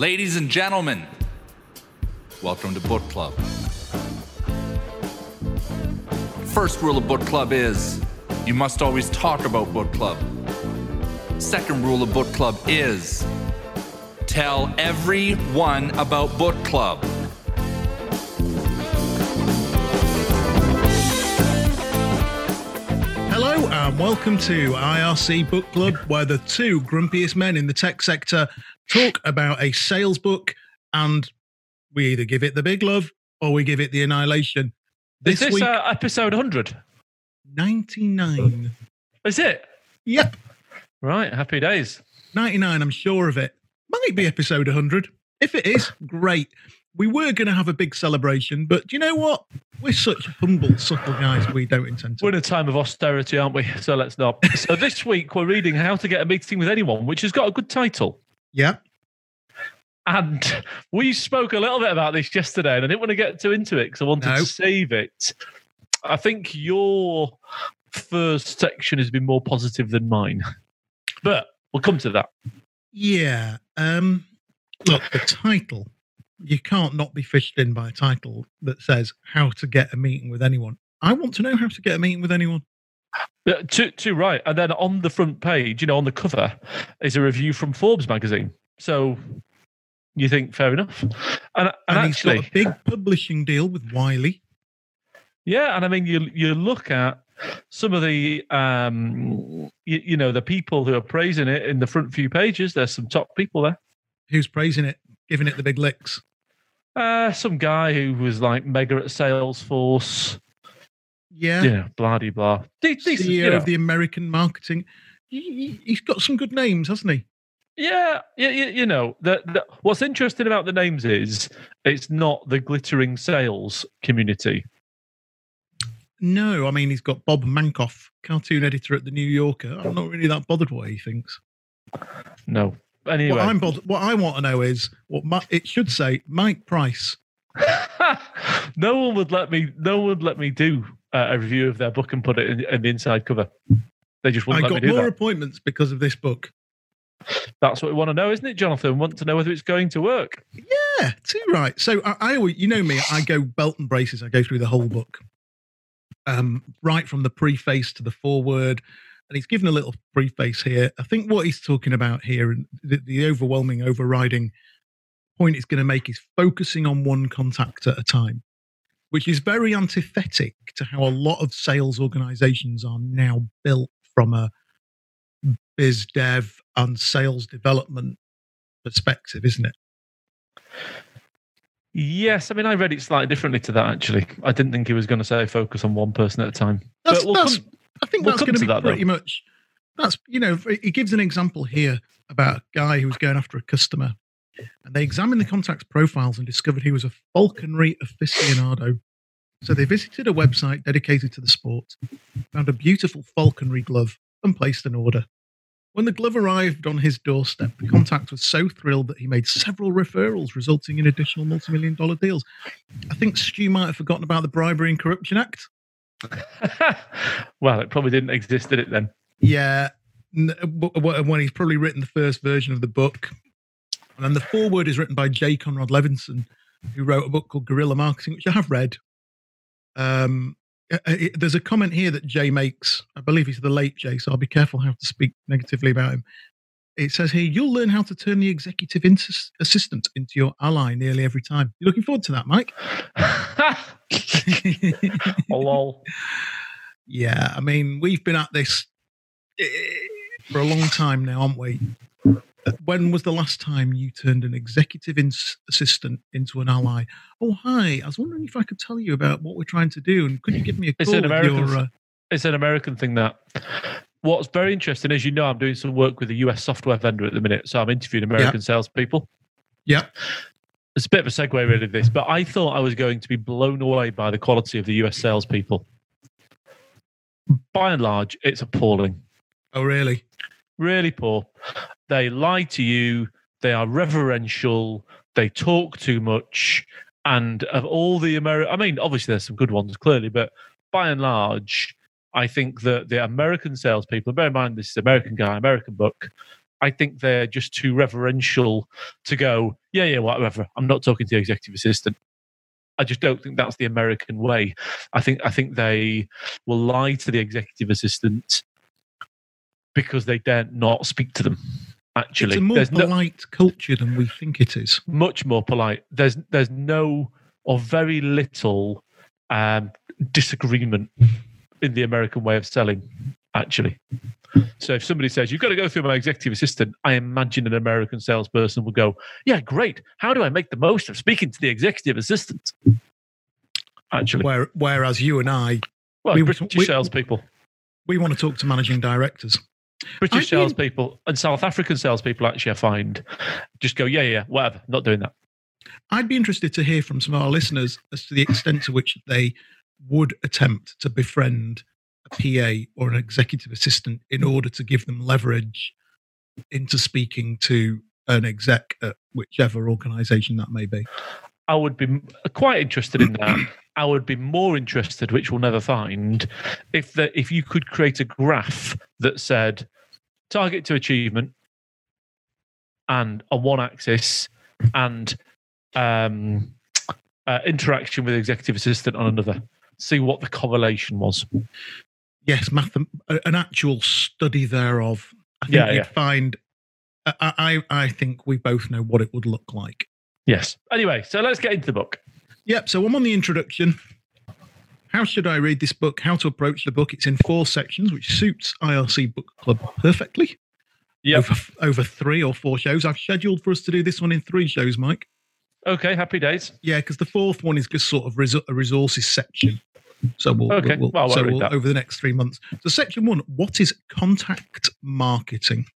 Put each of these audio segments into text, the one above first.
Ladies and gentlemen, welcome to Book Club. First rule of Book Club is you must always talk about Book Club. Second rule of Book Club is tell everyone about Book Club. Hello and welcome to IRC Book Club, where the two grumpiest men in the tech sector talk about a sales book and we either give it the big love or we give it the annihilation. This, Is this week, uh, episode 100? 99. Is it? Yep. Right. Happy days. 99, I'm sure of it. Might be episode 100. If it is, great. We were going to have a big celebration, but do you know what? We're such humble, subtle guys. We don't intend to. We're in a time of austerity, aren't we? So let's not. so this week we're reading How to Get a Meeting with Anyone, which has got a good title. Yeah. And we spoke a little bit about this yesterday, and I didn't want to get too into it because I wanted no. to save it. I think your first section has been more positive than mine, but we'll come to that. Yeah. Um, look, the title, you can't not be fished in by a title that says how to get a meeting with anyone. I want to know how to get a meeting with anyone. Uh, too, too right. And then on the front page, you know, on the cover, is a review from Forbes magazine. So you think fair enough? And, and, and actually, a big publishing deal with Wiley. Yeah, and I mean, you you look at some of the um, you, you know the people who are praising it in the front few pages. There's some top people there. Who's praising it? Giving it the big licks? Uh, some guy who was like mega at Salesforce. Yeah. Yeah, blah blah blah. Decent, CEO you know. of the American marketing. He, has got some good names, hasn't he? Yeah, yeah, you know, the, the, what's interesting about the names is it's not the glittering sales community. No, I mean he's got Bob Mankoff, cartoon editor at the New Yorker. I'm not really that bothered what he thinks. No. Anyway, what I'm bothered, what I want to know is what my, it should say. Mike Price. no one would let me. No one would let me do uh, a review of their book and put it in, in the inside cover. They just wouldn't I let me do more appointments because of this book. That's what we want to know, isn't it, Jonathan? We want to know whether it's going to work. Yeah, too right. So I, I always, you know me, I go belt and braces. I go through the whole book, um, right from the preface to the foreword, and he's given a little preface here. I think what he's talking about here, and the, the overwhelming, overriding point he's going to make is focusing on one contact at a time, which is very antithetic to how a lot of sales organizations are now built from a biz dev and sales development perspective, isn't it? Yes, I mean I read it slightly differently to that. Actually, I didn't think he was going to say focus on one person at a time. That's, we'll that's, come, I think we'll that's going to be that, pretty though. much. That's you know he gives an example here about a guy who was going after a customer, and they examined the contact's profiles and discovered he was a falconry aficionado. So they visited a website dedicated to the sport, found a beautiful falconry glove, and placed an order. When the glove arrived on his doorstep, the contact was so thrilled that he made several referrals, resulting in additional multi million dollar deals. I think Stu might have forgotten about the Bribery and Corruption Act. well, it probably didn't exist, did it then? Yeah. When he's probably written the first version of the book. And then the foreword is written by Jay Conrad Levinson, who wrote a book called Guerrilla Marketing, which I have read. Um, uh, uh, it, there's a comment here that Jay makes. I believe he's the late Jay, so I'll be careful how to speak negatively about him. It says here, you'll learn how to turn the executive ins- assistant into your ally nearly every time. You're looking forward to that, Mike? oh, lol. Yeah, I mean, we've been at this eh, for a long time now, aren't we? when was the last time you turned an executive ins- assistant into an ally? Oh, hi. I was wondering if I could tell you about what we're trying to do, and could you give me a it's? An American, your, uh... It's an American thing that. What's very interesting, as you know, I'm doing some work with a US software vendor at the minute, so I'm interviewing American yeah. salespeople. Yeah. It's a bit of a segue, really, this, but I thought I was going to be blown away by the quality of the US salespeople. By and large, it's appalling. Oh, really? Really poor. They lie to you. They are reverential. They talk too much. And of all the American, I mean, obviously there's some good ones, clearly, but by and large, I think that the American salespeople, bear in mind this is American guy, American book, I think they're just too reverential to go, yeah, yeah, whatever. I'm not talking to the executive assistant. I just don't think that's the American way. I think I think they will lie to the executive assistant because they dare not speak to them. Actually, It's a more There's no- polite culture than we think it is. much more polite. There's there's no or very little um, disagreement in the American way of selling. Actually, so if somebody says you've got to go through my executive assistant, I imagine an American salesperson will go, "Yeah, great. How do I make the most of speaking to the executive assistant?" Actually, Where, whereas you and I, well, we- British we- salespeople, we want to talk to managing directors. British been- salespeople, and South African salespeople actually, I find, just go, "Yeah, yeah, whatever, not doing that." I'd be interested to hear from some of our listeners as to the extent to which they would attempt to befriend a PA or an executive assistant in order to give them leverage into speaking to an exec at whichever organization that may be. I would be quite interested in that. I would be more interested, which we'll never find, if the, if you could create a graph that said target to achievement and on one axis and um, uh, interaction with executive assistant on another. See what the correlation was. Yes, math, uh, an actual study thereof. I think Yeah, you'd yeah. find. I, I, I think we both know what it would look like. Yes. Anyway, so let's get into the book. Yep. So I'm on the introduction. How should I read this book? How to approach the book? It's in four sections, which suits IRC Book Club perfectly. Yep. Over, over three or four shows. I've scheduled for us to do this one in three shows, Mike. Okay. Happy days. Yeah, because the fourth one is just sort of a resources section. So we'll, Okay, we'll, well, so we'll over the next three months. So section one: What is contact marketing?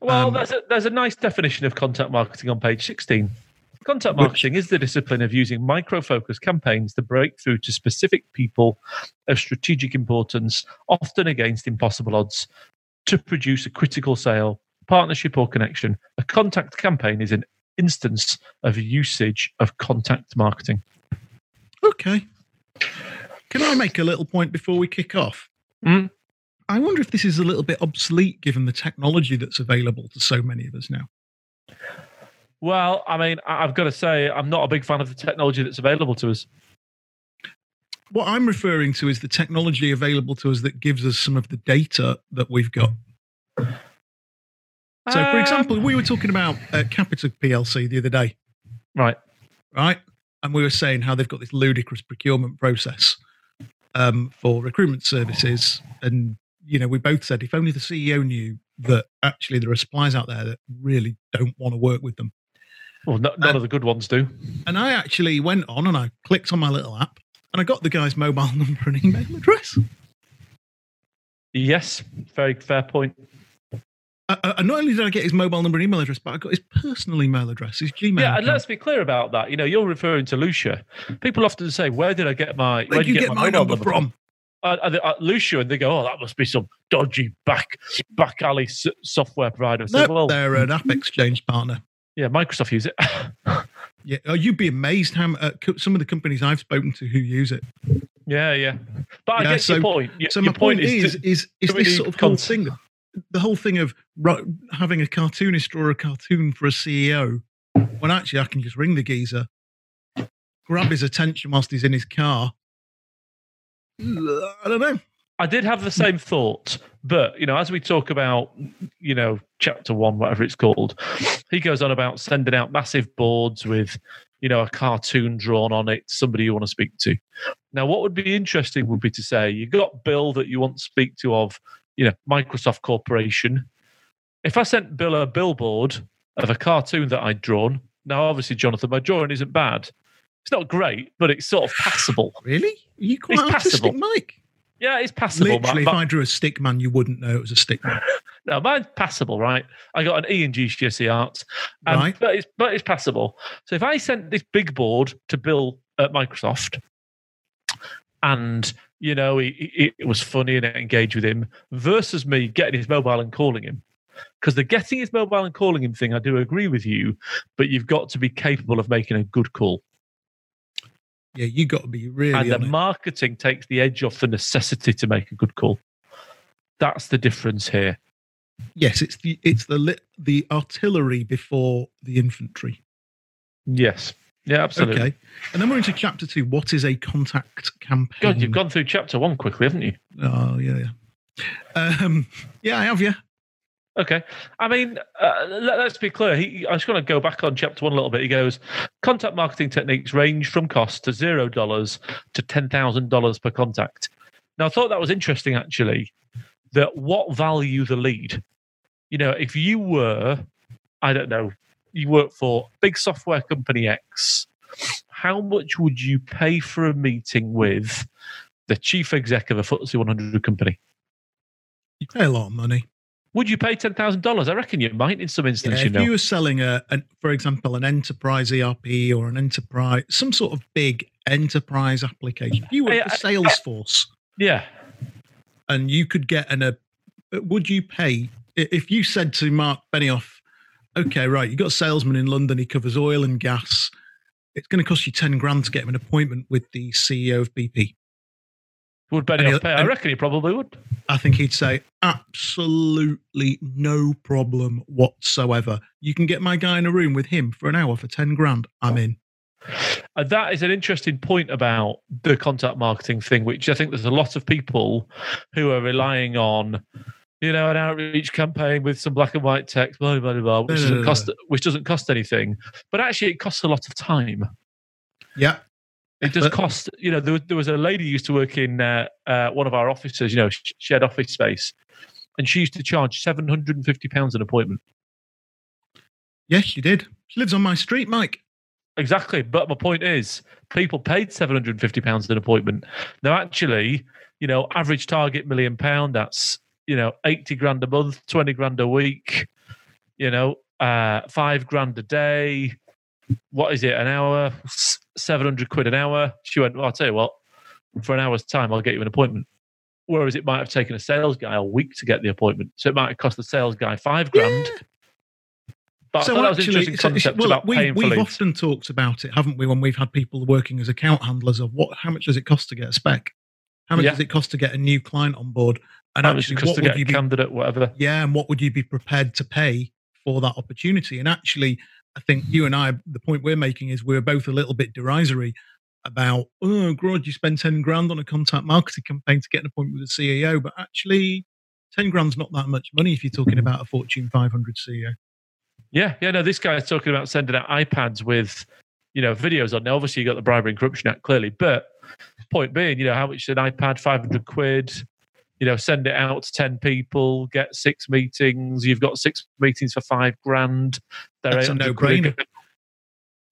Well, Um, there's a there's a nice definition of contact marketing on page 16. Contact marketing is the discipline of using micro focused campaigns to break through to specific people of strategic importance, often against impossible odds, to produce a critical sale, partnership, or connection. A contact campaign is an instance of usage of contact marketing. Okay. Can I make a little point before we kick off? Mm. I wonder if this is a little bit obsolete given the technology that's available to so many of us now. Well, I mean, I've got to say, I'm not a big fan of the technology that's available to us. What I'm referring to is the technology available to us that gives us some of the data that we've got. So, for Um, example, we were talking about uh, Capita PLC the other day, right. right? And we were saying how they've got this ludicrous procurement process um, for recruitment services. And, you know, we both said if only the CEO knew that actually there are suppliers out there that really don't want to work with them. Well, no, none Um, of the good ones do. And I actually went on and I clicked on my little app and I got the guy's mobile number and email address. Yes, very fair point. Uh, uh, and not only did I get his mobile number and email address, but I got his personal email address, his Gmail. Yeah, and account. let's be clear about that. You know, you're referring to Lusha. People often say, "Where did I get my? Where did you get my mobile number from? Uh, uh, uh, Lusha, and they go, "Oh, that must be some dodgy back back alley s- software provider." So, No, well, they're an app exchange partner. yeah, Microsoft use it. Yeah, oh, you'd be amazed how uh, some of the companies I've spoken to who use it. yeah, yeah. But I Yeah, get so- your point. Your, So your my point, is, is, to- is, is this sort of whole cons- thing, the whole thing of having a cartoonist draw a cartoon for a CEO, when actually I can just ring the geezer, grab his attention whilst he's in his car. I don't know. I did have the same thought, but you know, as we talk about, you know, chapter one, whatever it's called, he goes on about sending out massive boards with, you know, a cartoon drawn on it, somebody you want to speak to. Now, what would be interesting would be to say you got Bill that you want to speak to of, you know, Microsoft Corporation. If I sent Bill a billboard of a cartoon that I'd drawn, now obviously, Jonathan, my drawing isn't bad. It's not great, but it's sort of passable. Really? Are you quite It's passable. Mike? Yeah, it's passable. Literally, if I drew a stick man, you wouldn't know it was a stick man. No, mine's passable, right? I got an E in GCSE arts, and, Right. but it's but it's passable. So if I sent this big board to Bill at Microsoft, and you know he, he, it was funny and it engaged with him, versus me getting his mobile and calling him, because the getting his mobile and calling him thing, I do agree with you, but you've got to be capable of making a good call, Yeah, you got to be really and the it. marketing takes the edge off the necessity to make a good call. That's the difference here. Yes, it's the it's the lit, the artillery before the infantry. Yes. Yeah, absolutely. Okay, and then we're into chapter two. What is a contact campaign? God, you've gone through chapter one quickly, haven't you? Oh yeah, yeah. Um, yeah, I have. Yeah. Okay. I mean, uh, let, us be clear. He, I just want to go back on chapter one a little bit. He goes, contact marketing techniques range from cost to zero dollars to ten thousand dollars per contact. Now, I thought that was interesting, actually. That what value the lead? You know, if you were, I don't know, you work for big software company X, how much would you pay for a meeting with the chief exec of a FTSE 100 company? You pay a lot of money. Would you pay ten thousand dollars? I reckon you might in some instances. Yeah, you if know, you were selling a, an, for example, an enterprise ERP or an enterprise, some sort of big enterprise application. If you were for Salesforce yeah, and you could get an, a, would you pay if you said to Mark Benioff, okay, right, you've got a salesman in London, he covers oil and gas. It's going to cost you ten grand to get him an appointment with the CEO of BP. would Benioff pay? I reckon he probably would. I think he'd say, absolutely no problem whatsoever. You can get my guy in a room with him for an hour for 10 grand. I'm in. And that is an interesting point about the contact marketing thing, which I think there's a lot of people who are relying on, you know, an outreach campaign with some black and white text, blah blah blah, blah which doesn't cost which doesn't cost anything, but actually it costs a lot of time. Yeah. It does But- cost, you know. There was, there was a lady who used to work in uh, uh, one of our offices, you know, sh- shared office space, and she used to charge seven hundred and fifty pounds an appointment. Yes, she did. She lives on my street, Mike. Exactly. But my point is, people paid seven hundred and fifty pounds an appointment. Now, actually, you know, average target million pound. That's you know eighty grand a month, twenty grand a week. You know, uh, five grand a day. What is it? An hour, seven hundred quid an hour. She went. Well, I'll tell you what. For an hour's time, I'll get you an appointment. Whereas it might have taken a sales guy a week to get the appointment, so it might have cost the sales guy five grand. But I thought that was an interesting concept well, about we, paying for we've often talked about it, haven't we, when we've had people working as account handlers of what, how much does it cost to get a spec? How much Yeah. does it cost to get a new client on board? And How much it actually, what to would get a be candidate, whatever. yeah and what would you be prepared to pay for that opportunity and actually i think you and i the point we're making is we're both a little bit derisory about oh god you spend 10 grand on a contact marketing campaign to get an appointment with a ceo but actually 10 grand's not that much money if you're talking about a fortune 500 ceo Yeah, yeah. No, this guy's talking about sending out iPads with, you know, videos on. Now, obviously, you got the Bribery and Corruption Act clearly, but point being, you know, how much is an iPad? Five hundred quid. You know, send it out to ten people, get six meetings. You've got six meetings for five grand. They're That's a no-brainer.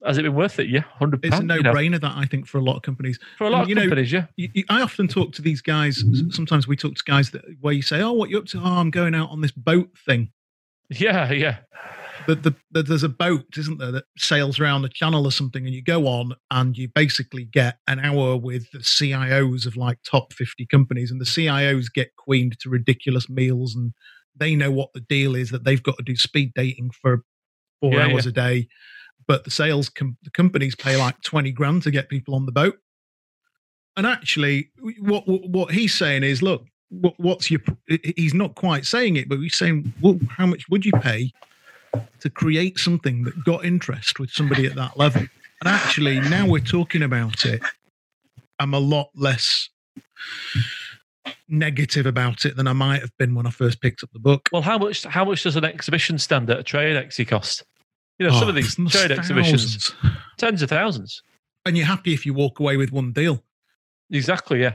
Has it been worth it? Yeah, hundred it's a pounds. you know. no-brainer that i think for a lot of companies for a lot of you know, companies. yeah, you, you- I often talk to these guys. Sometimes we talk to guys that where you say, "Oh, what you up to?" Oh, I'm going out on this boat thing. yeah, yeah. The, the, the, there's a boat, isn't there, that sails around the channel or something, and you go on and you basically get an hour with the CIOs of like top 50 companies, and the CIOs get queened to ridiculous meals, and they know what the deal is that they've got to do speed dating for four Yeah, hours a day, but the sales com- the companies pay like 20 grand to get people on the boat. And actually, what what what he's saying is, look, what, what's your? He's not quite saying it, but he's saying, well, how much would you pay to create something that got interest with somebody at that level? And actually, now we're talking about it, I'm a lot less negative about it than I might have been when I first picked up the book. Well, how much? How much does an exhibition stand at a trade exi cost? You know, some Oh, of these thousands. trade exhibitions, tens of thousands. and you're happy if you walk away with one deal. Exactly. Yeah.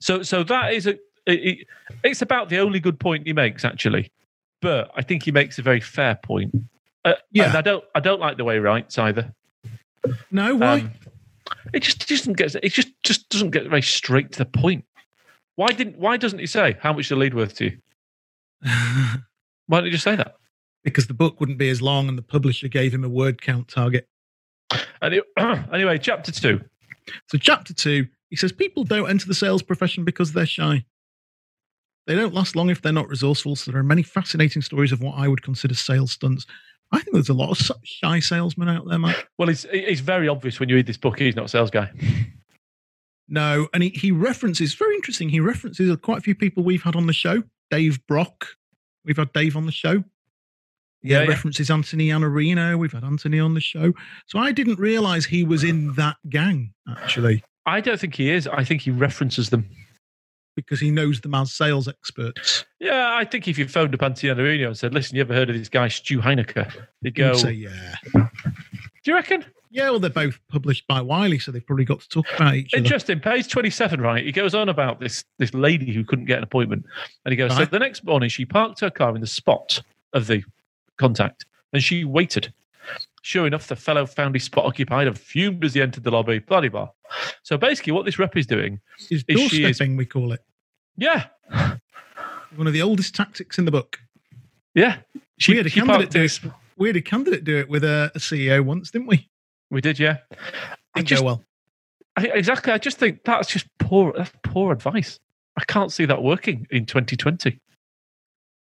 So so that is a. It- it's about the only good point he makes actually, but I think he makes a very fair point. Uh, Yeah. And I don't. I don't like the way he writes either. No, why? Um, it just doesn't get. It just just doesn't get very straight to the point. Why didn't? Why doesn't he say how much the lead worth to you? Why don't you just say that? because the book wouldn't be as long, and the publisher gave him a word count target. It, anyway, chapter two. So, chapter two, he says people don't enter the sales profession because they're shy. They don't last long if they're not resourceful. So, there are many fascinating stories of what I would consider sales stunts. I think there's a lot of shy salesmen out there, Mike. Well, it's it's very obvious when you read this book. He's not a sales guy. No, and he, he references, very interesting, he references quite a few people we've had on the show Dave Brock, We've had Dave on the show. Yeah, Yeah, references Anthony Iannarino. We've had Anthony on the show. So I didn't realize he was in that gang, actually, I don't think he is. I think he references them. Because he knows them as sales experts. Yeah, I think if you phoned up Anthony Iannarino and said, "Listen, you ever heard of this guy Stu Heinecke?" He'd go, "Do say, yeah. you reckon?" Yeah, well, they're both published by Wiley, so they've probably got to talk about each other. Interesting. Page twenty-seven. Right, he goes on about this this lady who couldn't get an appointment, and he goes, "So the next morning, she parked her car in the spot of the contact, and she waited." Sure enough, the fellow found his spot occupied and fumed as he entered the lobby. Bloody blah. So basically, what this rep is doing, Is is she is- we call it. Yeah, One of the oldest tactics in the book. yeah. She, we had a candidate do it. We had a candidate do it with a, a CEO once, didn't we? We did, yeah. Didn't just go well. I, exactly. I just think that's just poor. That's poor advice. I can't see that working in 2020.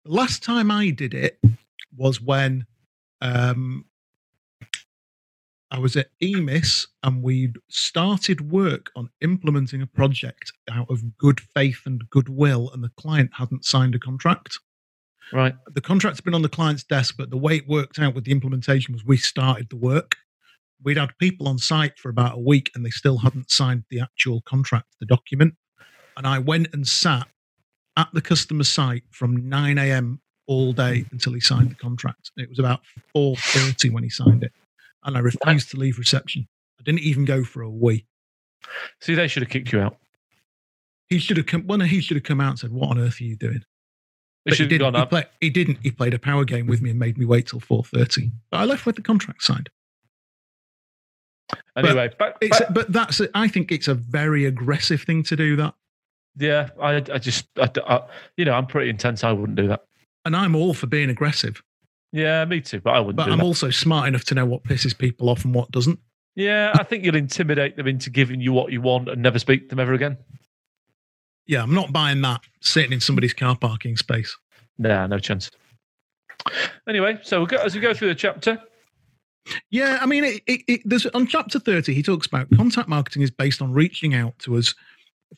The last time I did it was when um, I was at EMIS and we'd started work on implementing a project out of good faith and goodwill, and the client hadn't signed a contract. Right. The contract's been on the client's desk, but the way it worked out with the implementation was we started the work. We'd had people on site for about a week and they still hadn't signed the actual contract, the document. And I went and sat at the customer site from 9 a.m. all day until he signed the contract. It was about 4:30 when he signed it, and I refused to leave reception. I didn't even go for a wee. See, they should have kicked you out. He should have come. Well, no, he should have come out and said, "What on earth are you doing?" They But he should have didn't. gone He, up. play, he didn't. He played a power game with me and made me wait till 4:30. But I left with the contract signed. Anyway, back, It's, back- but that's. A, I think it's a very aggressive thing to do that, yeah, I, I just, I, I- you know, I'm pretty intense. I wouldn't do that. and I'm all for being aggressive. Yeah, me too, but I wouldn't But I'm that. also smart enough to know what pisses people off and what doesn't. yeah, I think you'll intimidate them into giving you what you want and never speak to them ever again. Yeah, I'm not buying that sitting in somebody's car parking space. Nah, no chance. Anyway, so we'll go, as we go through the chapter, Yeah, I mean, it, it, it, there's on chapter 30, he talks about contact marketing is based on reaching out to as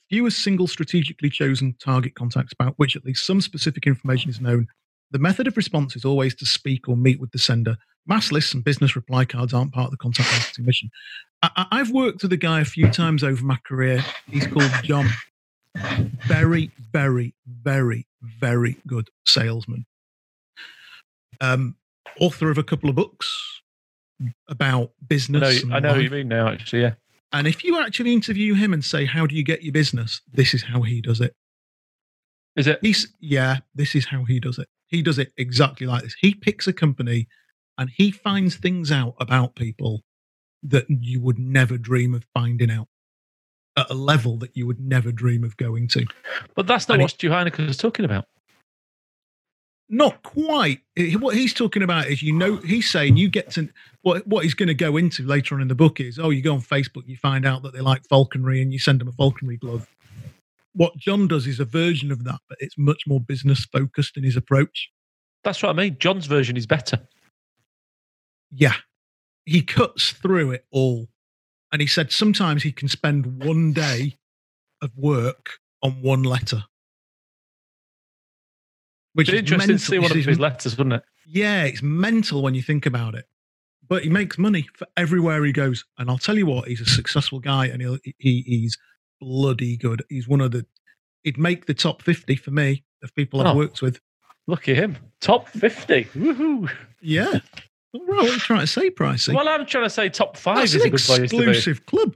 few as single strategically chosen target contacts about which at least some specific information is known. The method of response is always to speak or meet with the sender. Mass lists and business reply cards aren't part of the contact marketing mission. I, I- I've worked with a guy a few times over my career. He's called John. Very, very, very, very good salesman. Um, author of a couple of books about I business. know, and I know what you mean now, actually, yeah. And if you actually interview him and say, "How do you get your business?" This is how he does it. Is it? He's yeah, this is how he does it. He does it exactly like this. He picks a company and he finds things out about people that you would never dream of finding out at a level that you would never dream of going to. But that's not And what Stu Heinecke is talking about. Not quite. What he's talking about is, you know, he's saying you get to what what he's going to go into later on in the book is, oh, you go on Facebook, you find out that they like falconry, and you send them a falconry glove. What John does is a version of that, but it's much more business focused in his approach. That's what I mean. John's version is better. Yeah, he cuts through it all, and he said sometimes he can spend one day of work on one letter. Which be is interesting to see one of his letters, wouldn't it? Yeah, it's mental when you think about it. But he makes money for everywhere he goes. And I'll tell you what, he's a successful guy and he'll, he, he's bloody good. He's one of the, he'd make the top 50 for me of people I've Oh. worked with. Look at him. Top 50. Woohoo. Yeah. Right, what are you trying to say, Pricey? Well, I'm trying to say top five That's is an a good place to be. exclusive club.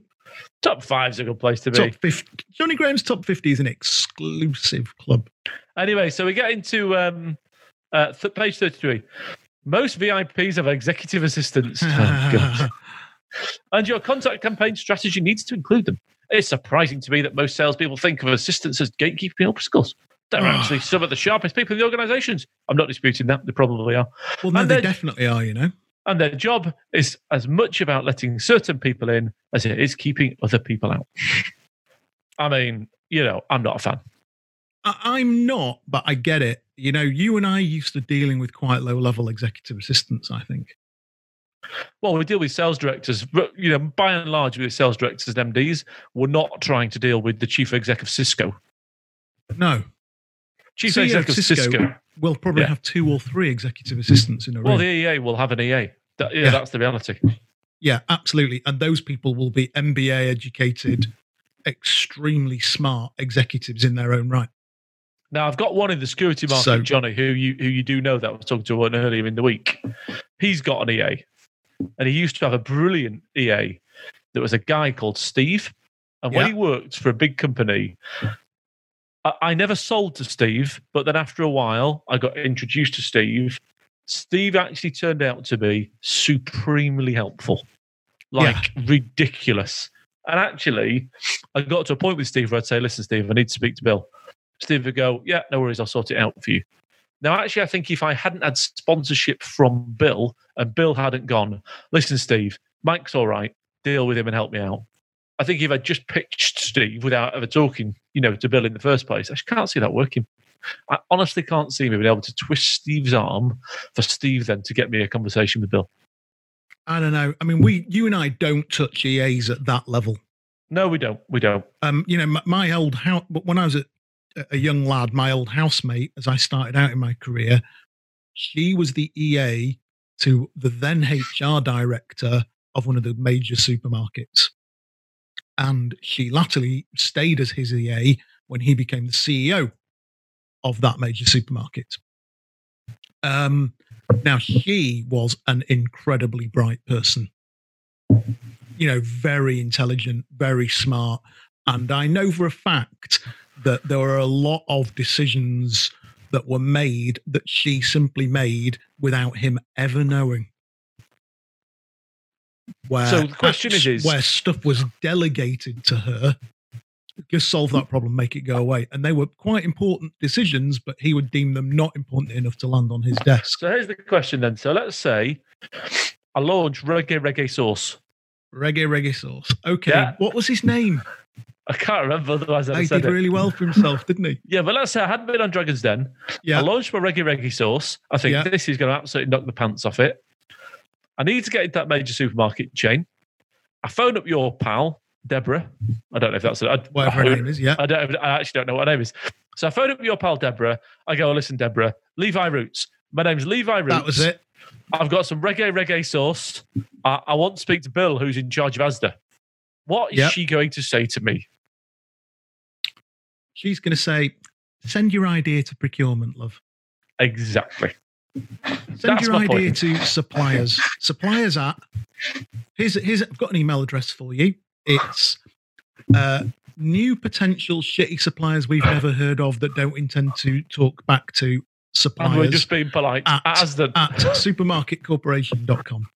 Top five is a good place to be. Top 50. Johnny Graham's top 50 is an exclusive club. Anyway, so we get into um, uh, th- page 33. Most VIPs have executive assistants. Oh, and your contact campaign strategy needs to include them. It's surprising to me that most salespeople think of assistants as gatekeeping obstacles. They're Ah. actually some of the sharpest people in the organizations. I'm not disputing that. They probably are. well, no, And they definitely are, you know. And their job is as much about letting certain people in as it is keeping other people out. I mean, you know, I'm not a fan. I'm not, but I get it. You know, you and I used to dealing with quite low level executive assistants, I think. Well, we deal with sales directors, but you know, by and large, with sales directors and MDs, we're not trying to deal with the chief exec of Cisco. No. Chief CEO of executive of Cisco Cisco. We'll probably Yeah. have two or three executive assistants in a room. Well, the EA will have an EA. That, yeah, Yeah. that's the reality. Yeah, absolutely. And those people will be MBA educated, extremely smart executives in their own right. Now I've got one in the security market, So- Johnny, who you who you do know that I was talking to one earlier in the week. He's got an EA, and he used to have a brilliant EA. That was a guy called Steve, and when Yeah. he worked for a big company, I, I never sold to Steve, but then after a while, I got introduced to Steve. Steve actually turned out to be supremely helpful, like ridiculous. And actually, I got to a point with Steve where I'd say, "Listen, Steve, I need to speak to Bill." Steve would go, Yeah, no worries, I'll sort it out for you. Now, actually, I think if I hadn't had sponsorship from Bill and Bill hadn't gone, Listen, Steve, Mike's all right, deal with him and help me out. I think if I just pitched Steve without ever talking, you know, to Bill in the first place, I just can't see that working. I honestly can't see me being able to twist Steve's arm for Steve then to get me a conversation with Bill. I don't know. I mean, we, you and I don't touch EAs at that level. No, we don't. We don't. Um, you know, my, my old house, when I was a, a young lad, my old housemate, as I started out in my career, she was the EA to the then HR director of one of the major supermarkets. And she latterly stayed as his EA when he became the CEO of that major supermarket. Um, now, she was an incredibly bright person, you know, very intelligent, very smart. And I know for a fact that there were a lot of decisions that were made that she simply made without him ever knowing. Where So the question is- is- where stuff was delegated to her, just solve that problem, make it go away. And they were quite important decisions, but he would deem them not important enough to land on his desk. So here's the question then. So let's say I launch Reggae Reggae Sauce. Reggae, reggae sauce. Okay, Yeah. what was his name? I can't remember, otherwise I'd He did it. really well for himself, didn't he? Yeah, but let's say I hadn't been on Dragon's Den. Yeah. I launched my Reggae Reggae sauce. I think Yeah. this is going to absolutely knock the pants off it. I need to get into that major supermarket chain. I phone up your pal, Deborah. I don't know if that's I, Whatever her name is. Yeah. I don't. I actually don't know what her name is. So I phone up your pal, Deborah. I go, listen, Deborah, Levi Roots. My name's Levi Roots. That was it. I've got some reggae reggae sauce. I, I want to speak to Bill, who's in charge of Asda. What is Yep. she going to say to me? She's going to say, send your idea to procurement, love. Exactly. Send That's your idea point. to suppliers. suppliers at, here's, here's, I've got an email address for you. It's uh, new potential shitty suppliers we've never heard of that don't intend to talk back to suppliers. And we're just being polite. at, Asda. at supermarketcorporation.com.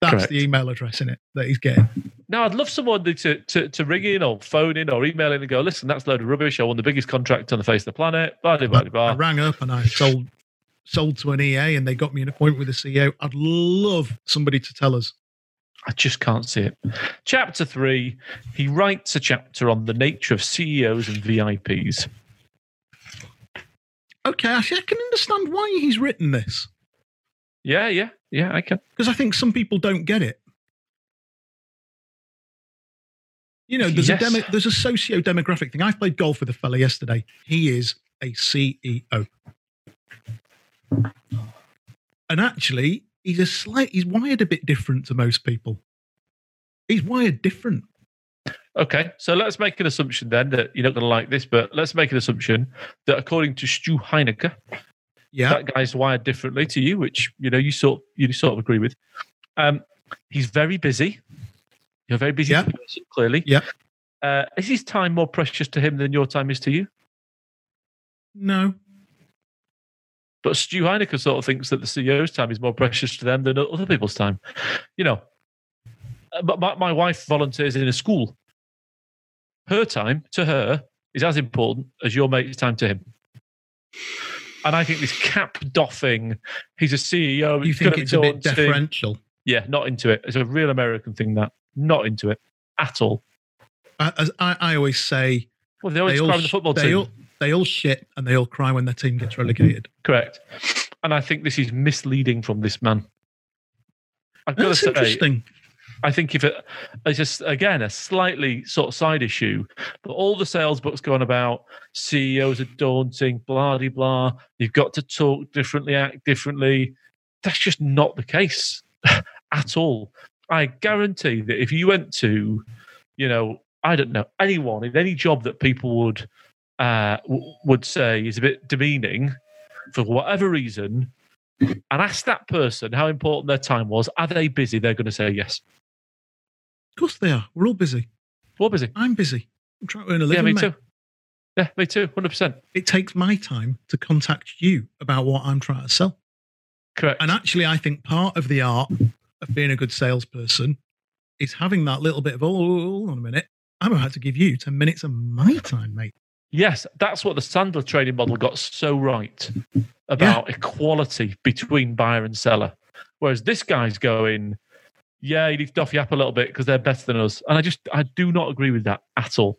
That's Correct. the email address in it that he's getting. Now, I'd love someone to, to, to ring in or phone in or email in and go, listen, that's a load of rubbish. I won the biggest contract on the face of the planet. Blah, blah, blah, I rang up and I sold sold to an EA and they got me an appointment with the CEO. I'd love somebody to tell us. I just can't see it. Chapter three, he writes a chapter on the nature of CEOs and VIPs. Okay, actually, I can understand why he's written this Yeah, yeah, yeah, I can. because I think some people don't get it. You know, there's Yes. a demo, there's a socio demographic thing. I played golf with a fella yesterday. He is a CEO, and actually, he's a slight. He's wired a bit different to most people. He's wired different. Okay, so let's make an assumption then that you're not going to like this, but let's make an assumption that according to Stu Heinecke, Yeah, that guy's wired differently to you, which you know you sort you sort of agree with. Um, he's very busy. You're a very busy Yeah. person, clearly. Yeah. Uh, is his time more precious to him than your time is to you? no, But Stu Heinecke sort of thinks that the CEO's time is more precious to them than other people's time. You know, Uh, but my, my wife volunteers in a school. Her time to her is as important as your mate's time to him. And I think this cap doffing, he's a CEO. you think it's a bit deferential. Yeah, not into it. It's a real American thing. That not into it at all. As I, I always say, Well, they always they all, the football they team. all they all shit and they all cry when their team gets relegated. Correct. And I think this is misleading from this man. I've got to That's say, interesting. I think if it, it's just again a slightly sort of side issue, but all the sales books going about CEOs are daunting, blah de blah. You've got to talk differently, act differently. That's just not the case at all. I guarantee that if you went to, you know, I don't know anyone in any job that people would uh, w- would say is a bit demeaning for whatever reason, and ask that person how important their time was, are they busy? They're going to say yes. Of course they are. We're all busy. We're busy. I'm busy. I'm trying to earn a living. Yeah, me mate. too. Yeah, me too. Hundred percent. It takes my time to contact you about what I'm trying to sell. Correct. And actually, I think part of the art of being a good salesperson is having that little bit of, oh, oh, oh hold on a minute. I'm about to give you 10 minutes of my time, mate. Yes, that's what the Sandler trading model got so right about equality between buyer and seller. Whereas this guy's going, yeah, you need to doff your up a little bit because they're better than us. And I just, I do not agree with that at all.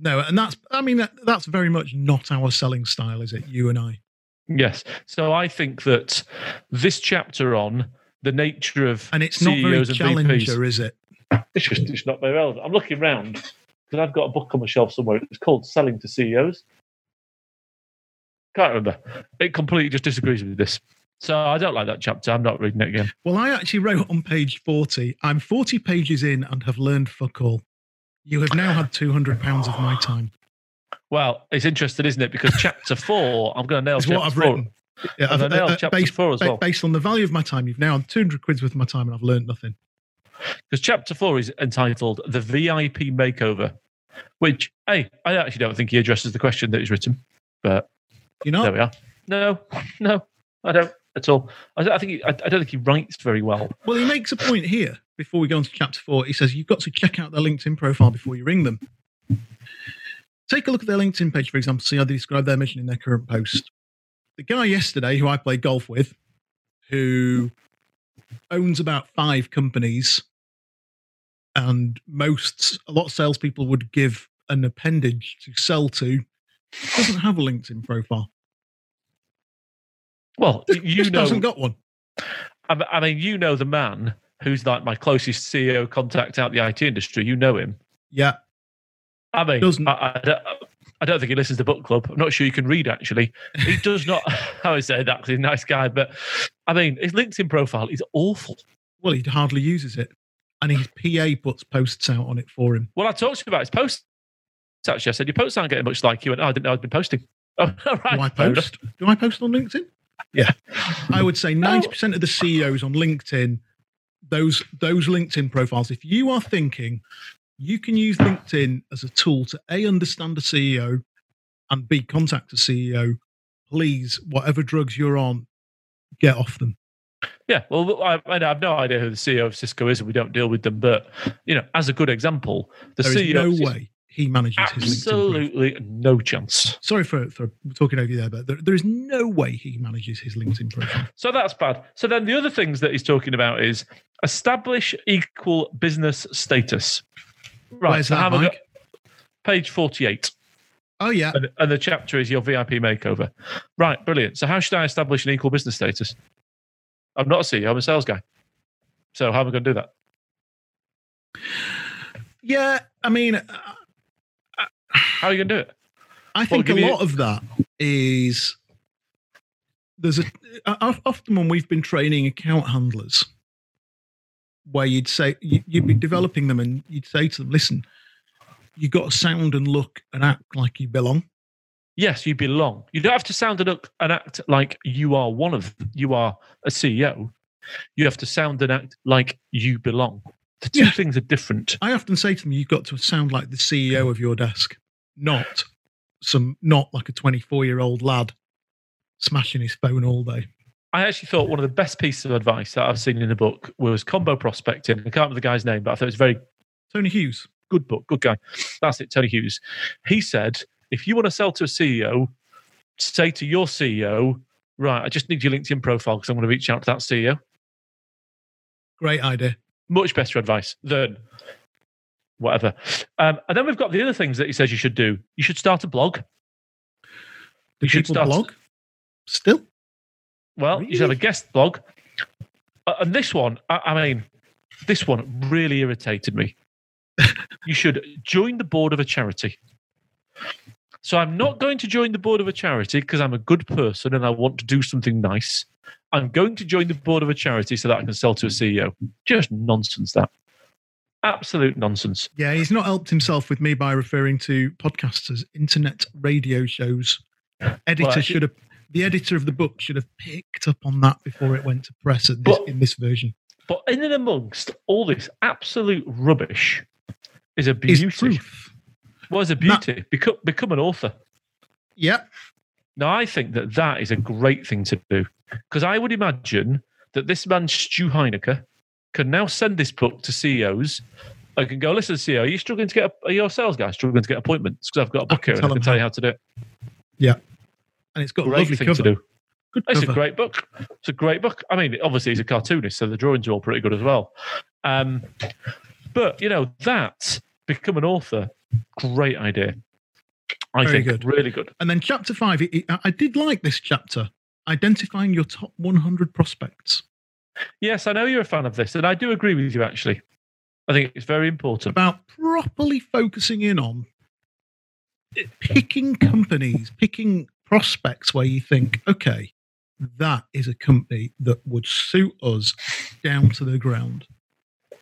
No, and that's, I mean, that, that's very much not our selling style, is it? You and I. Yes. So I think that this chapter on the nature of And it's not very CEOs challenger, VPs, is it? it's just it's not very relevant. I'm looking around because I've got a book on my shelf somewhere. It's called Selling to CEOs. Can't remember. It completely just disagrees with this. So I don't like that chapter. I'm not reading it again. Well, I actually wrote on page 40, I'm 40 pages in and have learned fuck all. You have now had 200 pounds of my time. Well, it's interesting, isn't it? Because chapter four, I'm going to nail chapter what I've four. written. Yeah, And I I've- uh, chapter based, four as well. based on the value of my time, you've now had 200 quid's worth of my time and I've learned nothing. Because chapter four is entitled The VIP Makeover, which, hey, I actually don't think he addresses the question that he's written. But You know, there we are. No, no, I don't at all. I, I think he, I, I don't think he writes very well. Well, he makes a point here before we go on to chapter four. He says you've got to check out their LinkedIn profile before you ring them. Take a look at their LinkedIn page, for example, see how they describe their mission in their current post. The guy yesterday who I played golf with, who owns about five companies, and most, a lot of salespeople would give an appendage to sell to, doesn't have a LinkedIn profile. Well, Just, you just know, hasn't got one. I I mean, you know the man who's like my closest CEO contact out the IT industry. You know him. Yeah. I mean, Doesn't. I, I, I don't think he listens to book club. I'm not sure you can read actually. He does not. I would say that 'cause he's a nice guy, but I mean, his LinkedIn profile is awful. Well, he hardly uses it. And his PA puts posts out on it for him. Well, I talked to him about his posts. Actually, I said your posts aren't getting much like you, and oh, I didn't know I'd been posting. Oh, right. Do I post? Do I post on LinkedIn? Yeah. I would say 90% of the CEOs on LinkedIn, those those LinkedIn profiles, if you are thinking you can use LinkedIn as a tool to A understand a CEO and B contact a CEO, please, whatever drugs you're on, get off them. Yeah, well, I, I have no idea who the CEO of Cisco is, and we don't deal with them. But you know, as a good example, the There is CEO no Cisco- way he manages his absolutely no chance. Sorry for, for talking over you there, but there, there is no way he manages his LinkedIn profile. So that's bad. So then the other things that he's talking about is establish equal business status. Right. Where's so that, have a go- Mike? page 48. Oh, yeah. And, and the chapter is your VIP makeover. Right, brilliant. So how should I establish an equal business status? I'm not a CEO, I'm a sales guy. So how am I going to do that? Yeah. I mean, uh, How are you going to do it? I think a lot of that is there's a often when we've been training account handlers where you'd say you- you'd be developing them and you'd say to them, listen, you've got to sound and look and act like you belong. Yes, you belong. You don't have to sound and look and act like you are one of you are a CEO. You have to sound and act like you belong. The two Yeah. things are different. I often say to them, you've got to sound like the CEO of your desk, not some not like a 24 year old lad smashing his phone all day. I actually thought one of the best pieces of advice that I've seen in the book was combo prospecting. I can't remember the guy's name, but I thought it was very Tony Hughes. good book, good guy. That's it, Tony Hughes. He said, if you want to sell to a CEO, say to your CEO, right, I just need your LinkedIn profile because I'm going to reach out to that CEO. Great idea. Much better advice than whatever. Um, and then we've got the other things that he says you should do. You should start a blog. Do You should start- blog? Still? Well, you should have a guest blog. Uh, and this one, I, I mean, this one really irritated me. you should join the board of a charity. So I'm not going to join the board of a charity because I'm a good person and I want to do something nice. I'm going to join the board of a charity so that I can sell to a CEO. Just nonsense, that. Absolute nonsense. Yeah, he's not helped himself with me by referring to podcasts as internet radio shows. Editor Well, should have, the editor of the book should have picked up on that before it went to press at this, But- in this version. But in and amongst all this absolute rubbish is a Is beauty. truth. Well, is a beauty. Become, become an author. Yeah. Now, I think that that is a great thing to do because I would imagine that this man, Stu Heinecke, can now send this book to CEOs. I can go, listen, CEO, are you struggling to get, a, are your sales guy struggling to get appointments? Because I've got a book can here and I can tell how. you how to do it. And it's got a Great lovely thing cover. to do. Good It's cover. a great book. It's a great book. I mean, obviously he's a cartoonist, so the drawings are all pretty good as well. Um, but you know that become an author, great idea. I Very think good. really good. And then chapter five, it, it- I I did like this chapter, identifying your top 100 prospects. Yes, I know you're a fan of this, and I do agree with you. Actually, I think it's very important. about properly focusing in on picking companies, picking prospects where you think, mm. okay, that is a company that would suit us down to the ground.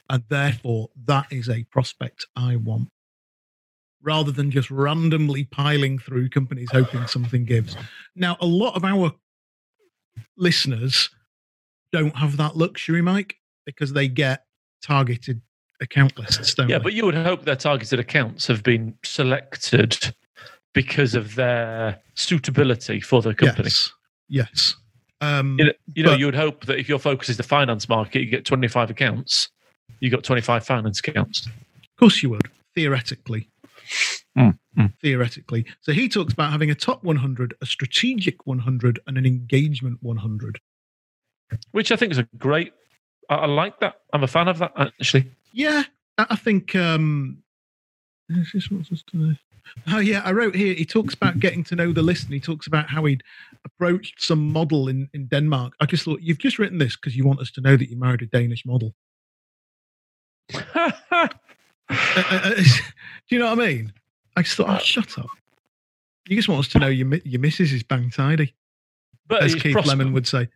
And therefore, that is a prospect I want. Rather than just randomly piling through companies hoping something gives. Now, a lot of our listeners don't have that luxury, Mike, because they get targeted account lists, don't Yeah, they? but you would hope their targeted accounts have been selected because of their suitability for the company. Yes. Yes. Um, You know, you, know But- you would hope that if your focus is the finance market, you get 25 accounts. You got 25 finance accounts. of course, you would theoretically. Mm, mm. Theoretically. So he talks about having a top 100, a strategic 100, and an engagement 100. which I think is a great. I, I like that. I'm a fan of that actually. Yeah, I I think. Um, this is what's this today. Oh yeah, I wrote here. He talks about getting to know the list, and he talks about how he'd approached some model in in Denmark. I just thought you've just written this because you want us to know that you married a Danish model. Uh, uh, uh, do you know what I mean? I just thought, oh, shut up. You just want us to know your your missus is bang tidy, but as Keith prospe- Lemon would say.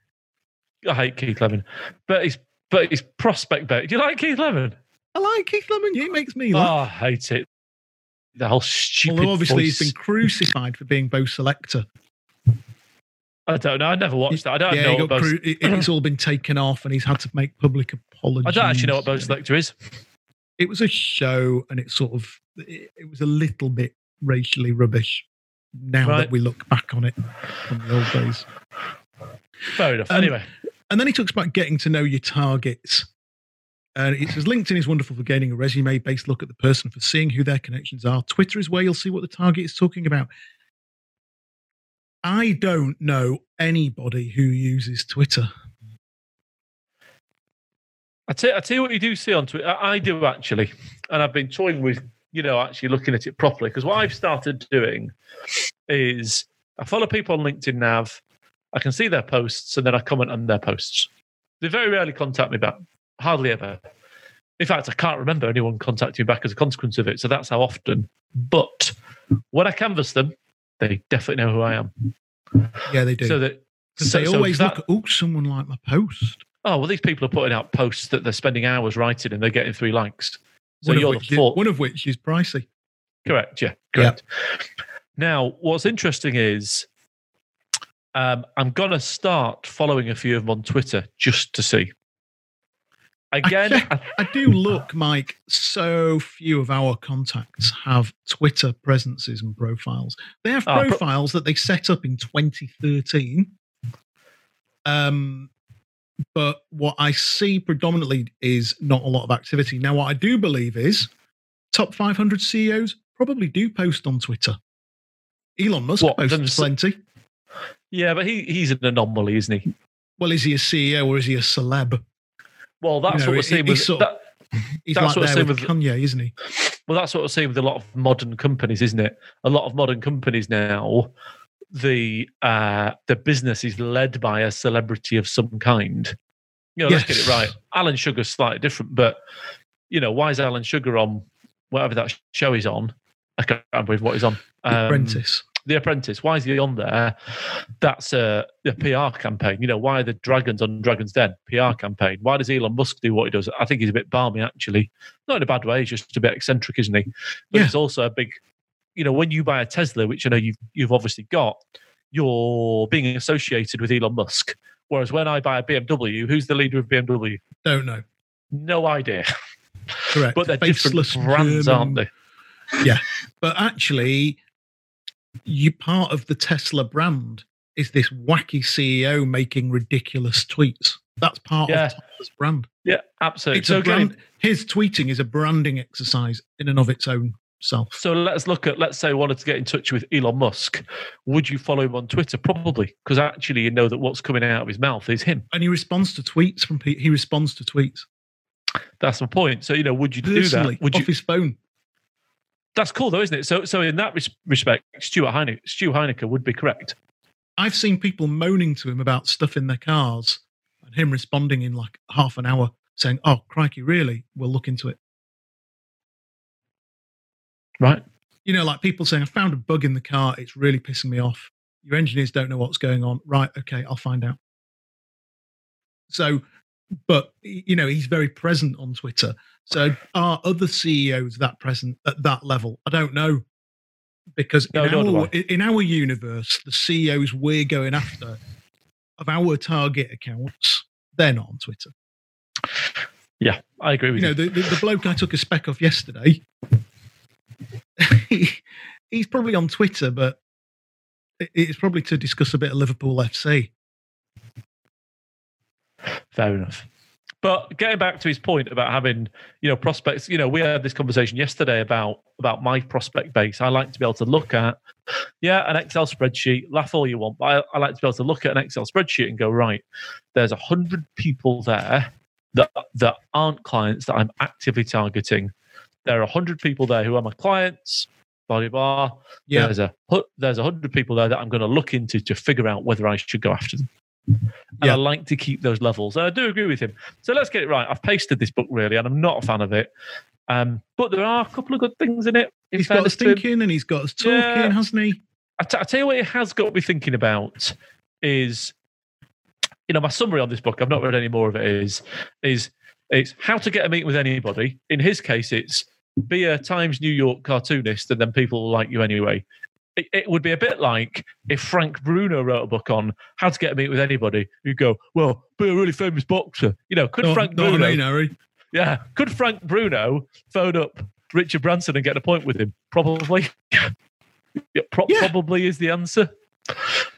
I hate Keith Lemon, but he's but he's prospect bet. Do you like Keith Lemon? I like Keith Lemon. He makes me laugh. Oh, I hate it. The whole stupid. Although obviously voice. he's been crucified for being Bo' Selecta. I don't know. I never watched that. I don't yeah, know. What Bo- cru- it- it's all been taken off, and he's had to make public apologies. I don't actually know what Bo' Selecta is. It was a show, and it sort of it, it was a little bit racially rubbish. Now Right. that we look back on it from the old days, Fair enough. Um, anyway, and then he talks about getting to know your targets. And it says LinkedIn is wonderful for gaining a resume based look at the person, for seeing who their connections are. Twitter is where you'll see what the target is talking about. I don't know anybody who uses Twitter. I tell, I tell you what you do see on Twitter. I, do actually, and I've been toying with you know actually looking at it properly because what I've started doing is I follow people on LinkedIn Nav. I can see their posts and then I comment on their posts. They very rarely contact me back, hardly ever. In fact, I can't remember anyone contacting me back as a consequence of it. So that's how often. But when I canvass them, they definitely know who I am. Yeah, they do. So that so- they so always that- look, oh, someone like my post. Oh well, these people are putting out posts that they're spending hours writing and they're getting three likes. So one, of you're the which is, fourth. one of which is pricey. Correct. Yeah. Correct. Now, what's interesting is um, I'm gonna start following a few of them on Twitter just to see. Again, I, I, do look, Mike. So few of our contacts have Twitter presences and profiles. They have Ah, pro- profiles that they set up in 2013. Um, but what I see predominantly is not a lot of activity. Now, what I do believe is top 500 CEOs probably do post on Twitter. Elon Musk What, posts plenty. yeah, but he, he's an anomaly, isn't he? Well, is he a CEO or is he a celeb? Well, that's know, what we're seeing with sort that, He's That's like what there with Kanye, isn't he? well, that's what we're seeing with a lot of modern companies, isn't it? A lot of modern companies now, the uh, the business is led by a celebrity of some kind. You know, let's get it right. Alan Sugar's slightly different, but you know, why is Alan Sugar on whatever that show he's on? I can't remember what he's on. The Um, Apprentice. The Apprentice. Why is he on there? That's a, a PR campaign. You know, why are the Dragons on Dragons Den? PR campaign. Why does Elon Musk do what he does? I think he's a bit balmy, actually. Not in a bad way. He's just a bit eccentric, isn't he? But Yeah. it's also a big. You know, when you buy a Tesla, which I know you've you've obviously got, you're being associated with Elon Musk. Whereas when I buy a BMW, who's the leader of BMW? Don't know. No idea. Correct. But they're Faceless different brands, German- aren't they? Yeah. But actually, you part of the Tesla brand is this wacky CEO making ridiculous tweets. That's part Yeah. of Tesla's brand. Yeah, absolutely. It's so a again, brand. His tweeting is a branding exercise in and of its own self. So let's look at, let's say I wanted to get in touch with Elon Musk. Would you follow him on Twitter? Probably, because actually you know that what's coming out of his mouth is him. And he responds to tweets from people. He responds to tweets That's my point. So, you know, would you do that? Would off you? his phone. That's cool though, isn't it? So, so in that res- respect, Stuart Heinecke, Stu Heinecke would be correct. I've seen people moaning to him about stuff in their cars, and him responding in like half an hour, saying, "Oh, crikey, really? We'll look into it." Right. you know, like people saying, I found a bug in the car. It's really pissing me off. Your engineers don't know what's going on. Right. Okay. I'll find out. So, but, you know, he's very present on Twitter. So, are other CEOs that present at that level? I don't know. Because No, in, our, in our universe, the CEOs we're going after of our target accounts, they're not on Twitter. Yeah, I agree with You you. know, the, the, the bloke I took a spec off yesterday, he, he's probably on Twitter, but it- it's probably to discuss a bit of Liverpool FC. Fair enough. But getting back to his point about having, you know, prospects, you know, we had this conversation yesterday about about my prospect base. I like to be able to look at, yeah, an Excel spreadsheet, laugh all you want, but I, I like to be able to look at an Excel spreadsheet and go, right, there's a hundred people there that that aren't clients that I'm actively targeting. There are a hundred people there who are my clients, blah blah blah. Yeah. There's a there's a hundred people there that I'm going to look into to figure out whether I should go after them. And Yeah. I like to keep those levels. And I do agree with him. So let's get it right. I've pasted this book really, and I'm not a fan of it. Um, but there are a couple of good things in it. in He's got us him. thinking and he's got us talking, Yeah. hasn't he? I, t- I tell you what, it has got me thinking about is, you know, my summary on this book. I've not read any more of it. Is is it's how to get a meeting with anybody. In his case, it's be a Times New York cartoonist, and then people will like you anyway. It, it would be a bit like if Frank Bruno wrote a book on how to get a meet with anybody. You go, well, be a really famous boxer. You know, could Not, Frank not Bruno? I mean, Harry. Yeah, could Frank Bruno phone up Richard Branson and get a point with him? Probably. yeah, pro- Yeah. Probably is the answer.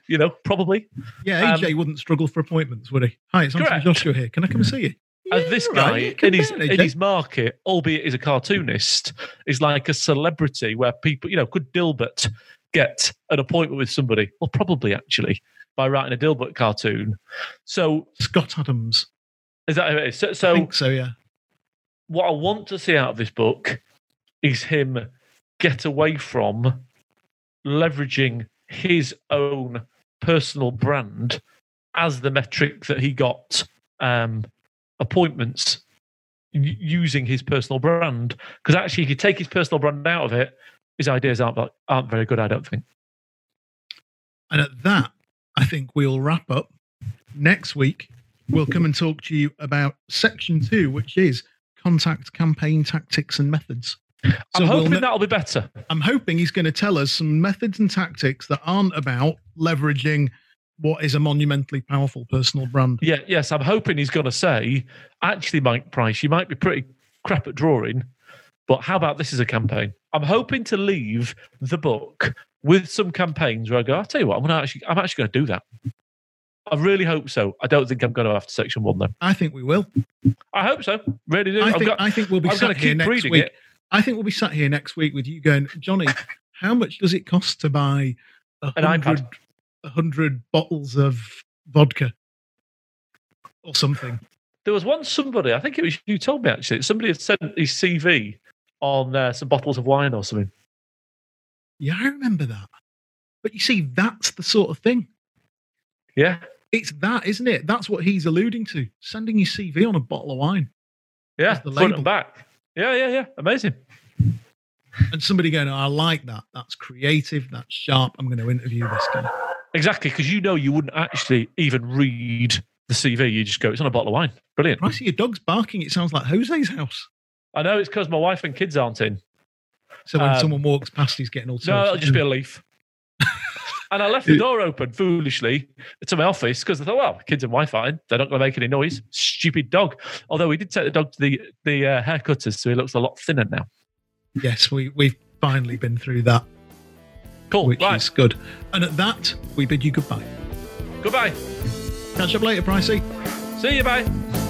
You know, probably. Yeah, Um, AJ wouldn't struggle for appointments, would he? Hi, it's Anthony. Joshua here. Can I come and see you? And Yeah, this guy can in his in his market, albeit he's a cartoonist, is like a celebrity where people, you know, could Dilbert get an appointment with somebody? Well, probably actually by writing a Dilbert cartoon. So Scott Adams. is that it is? So, I so think so, yeah. what I want to see out of this book is him get away from leveraging his own personal brand as the metric that he got um, appointments using his personal brand. Because actually, if you take his personal brand out of it, his ideas aren't aren't very good. I don't think. And at that, I think we'll wrap up. Next week, we'll come and talk to you about section two, which is contact campaign tactics and methods. I'm we'll hoping that'll be better. I'm hoping he's going to tell us some methods and tactics that aren't about leveraging what is a monumentally powerful personal brand. Yeah, yes, I'm hoping he's going to say, actually, Mike Price, you might be pretty crap at drawing, but how about this as a campaign? I'm hoping to leave the book with some campaigns where I go, I'll tell you what, I'm gonna actually, I'm actually going to do that. I really hope so. I don't think I'm going to after section one though. I think we will. I hope so. Really do. I think got, I think we'll be I'm sat here next week. it. I think we'll be sat here next week with you going, Johnny. How much does it cost to buy a hundred, a hundred bottles of vodka or something? There was one somebody, I think it was you told me actually, somebody had sent his CV on uh, some bottles of wine or something. Yeah, I remember that. But you see, that's the sort of thing. Yeah. It's that, isn't it? That's what he's alluding to. Sending your CV on a bottle of wine. Yeah, the front and back. Yeah, yeah, yeah. Amazing. And somebody going, oh, I like that. That's creative. That's sharp. I'm going to interview this guy. Exactly, because you know you wouldn't actually even read the CV. You just go, it's on a bottle of wine. Brilliant. I see your dog's barking. It sounds like Jose's house. I know it's because my wife and kids aren't in. So when Um, someone walks past, he's getting all No, it'll just be a leaf. and I left the door open foolishly to my office because I thought, well, kids and Wi-Fi, they're not going to make any noise. Stupid dog. Although we did take the dog to the the uh, haircutters, so he looks a lot thinner now. Yes, we, we've finally been through that, Cool. which right. is good. And at that, we bid you goodbye. Goodbye. Catch up later, Pricey. See you. Bye.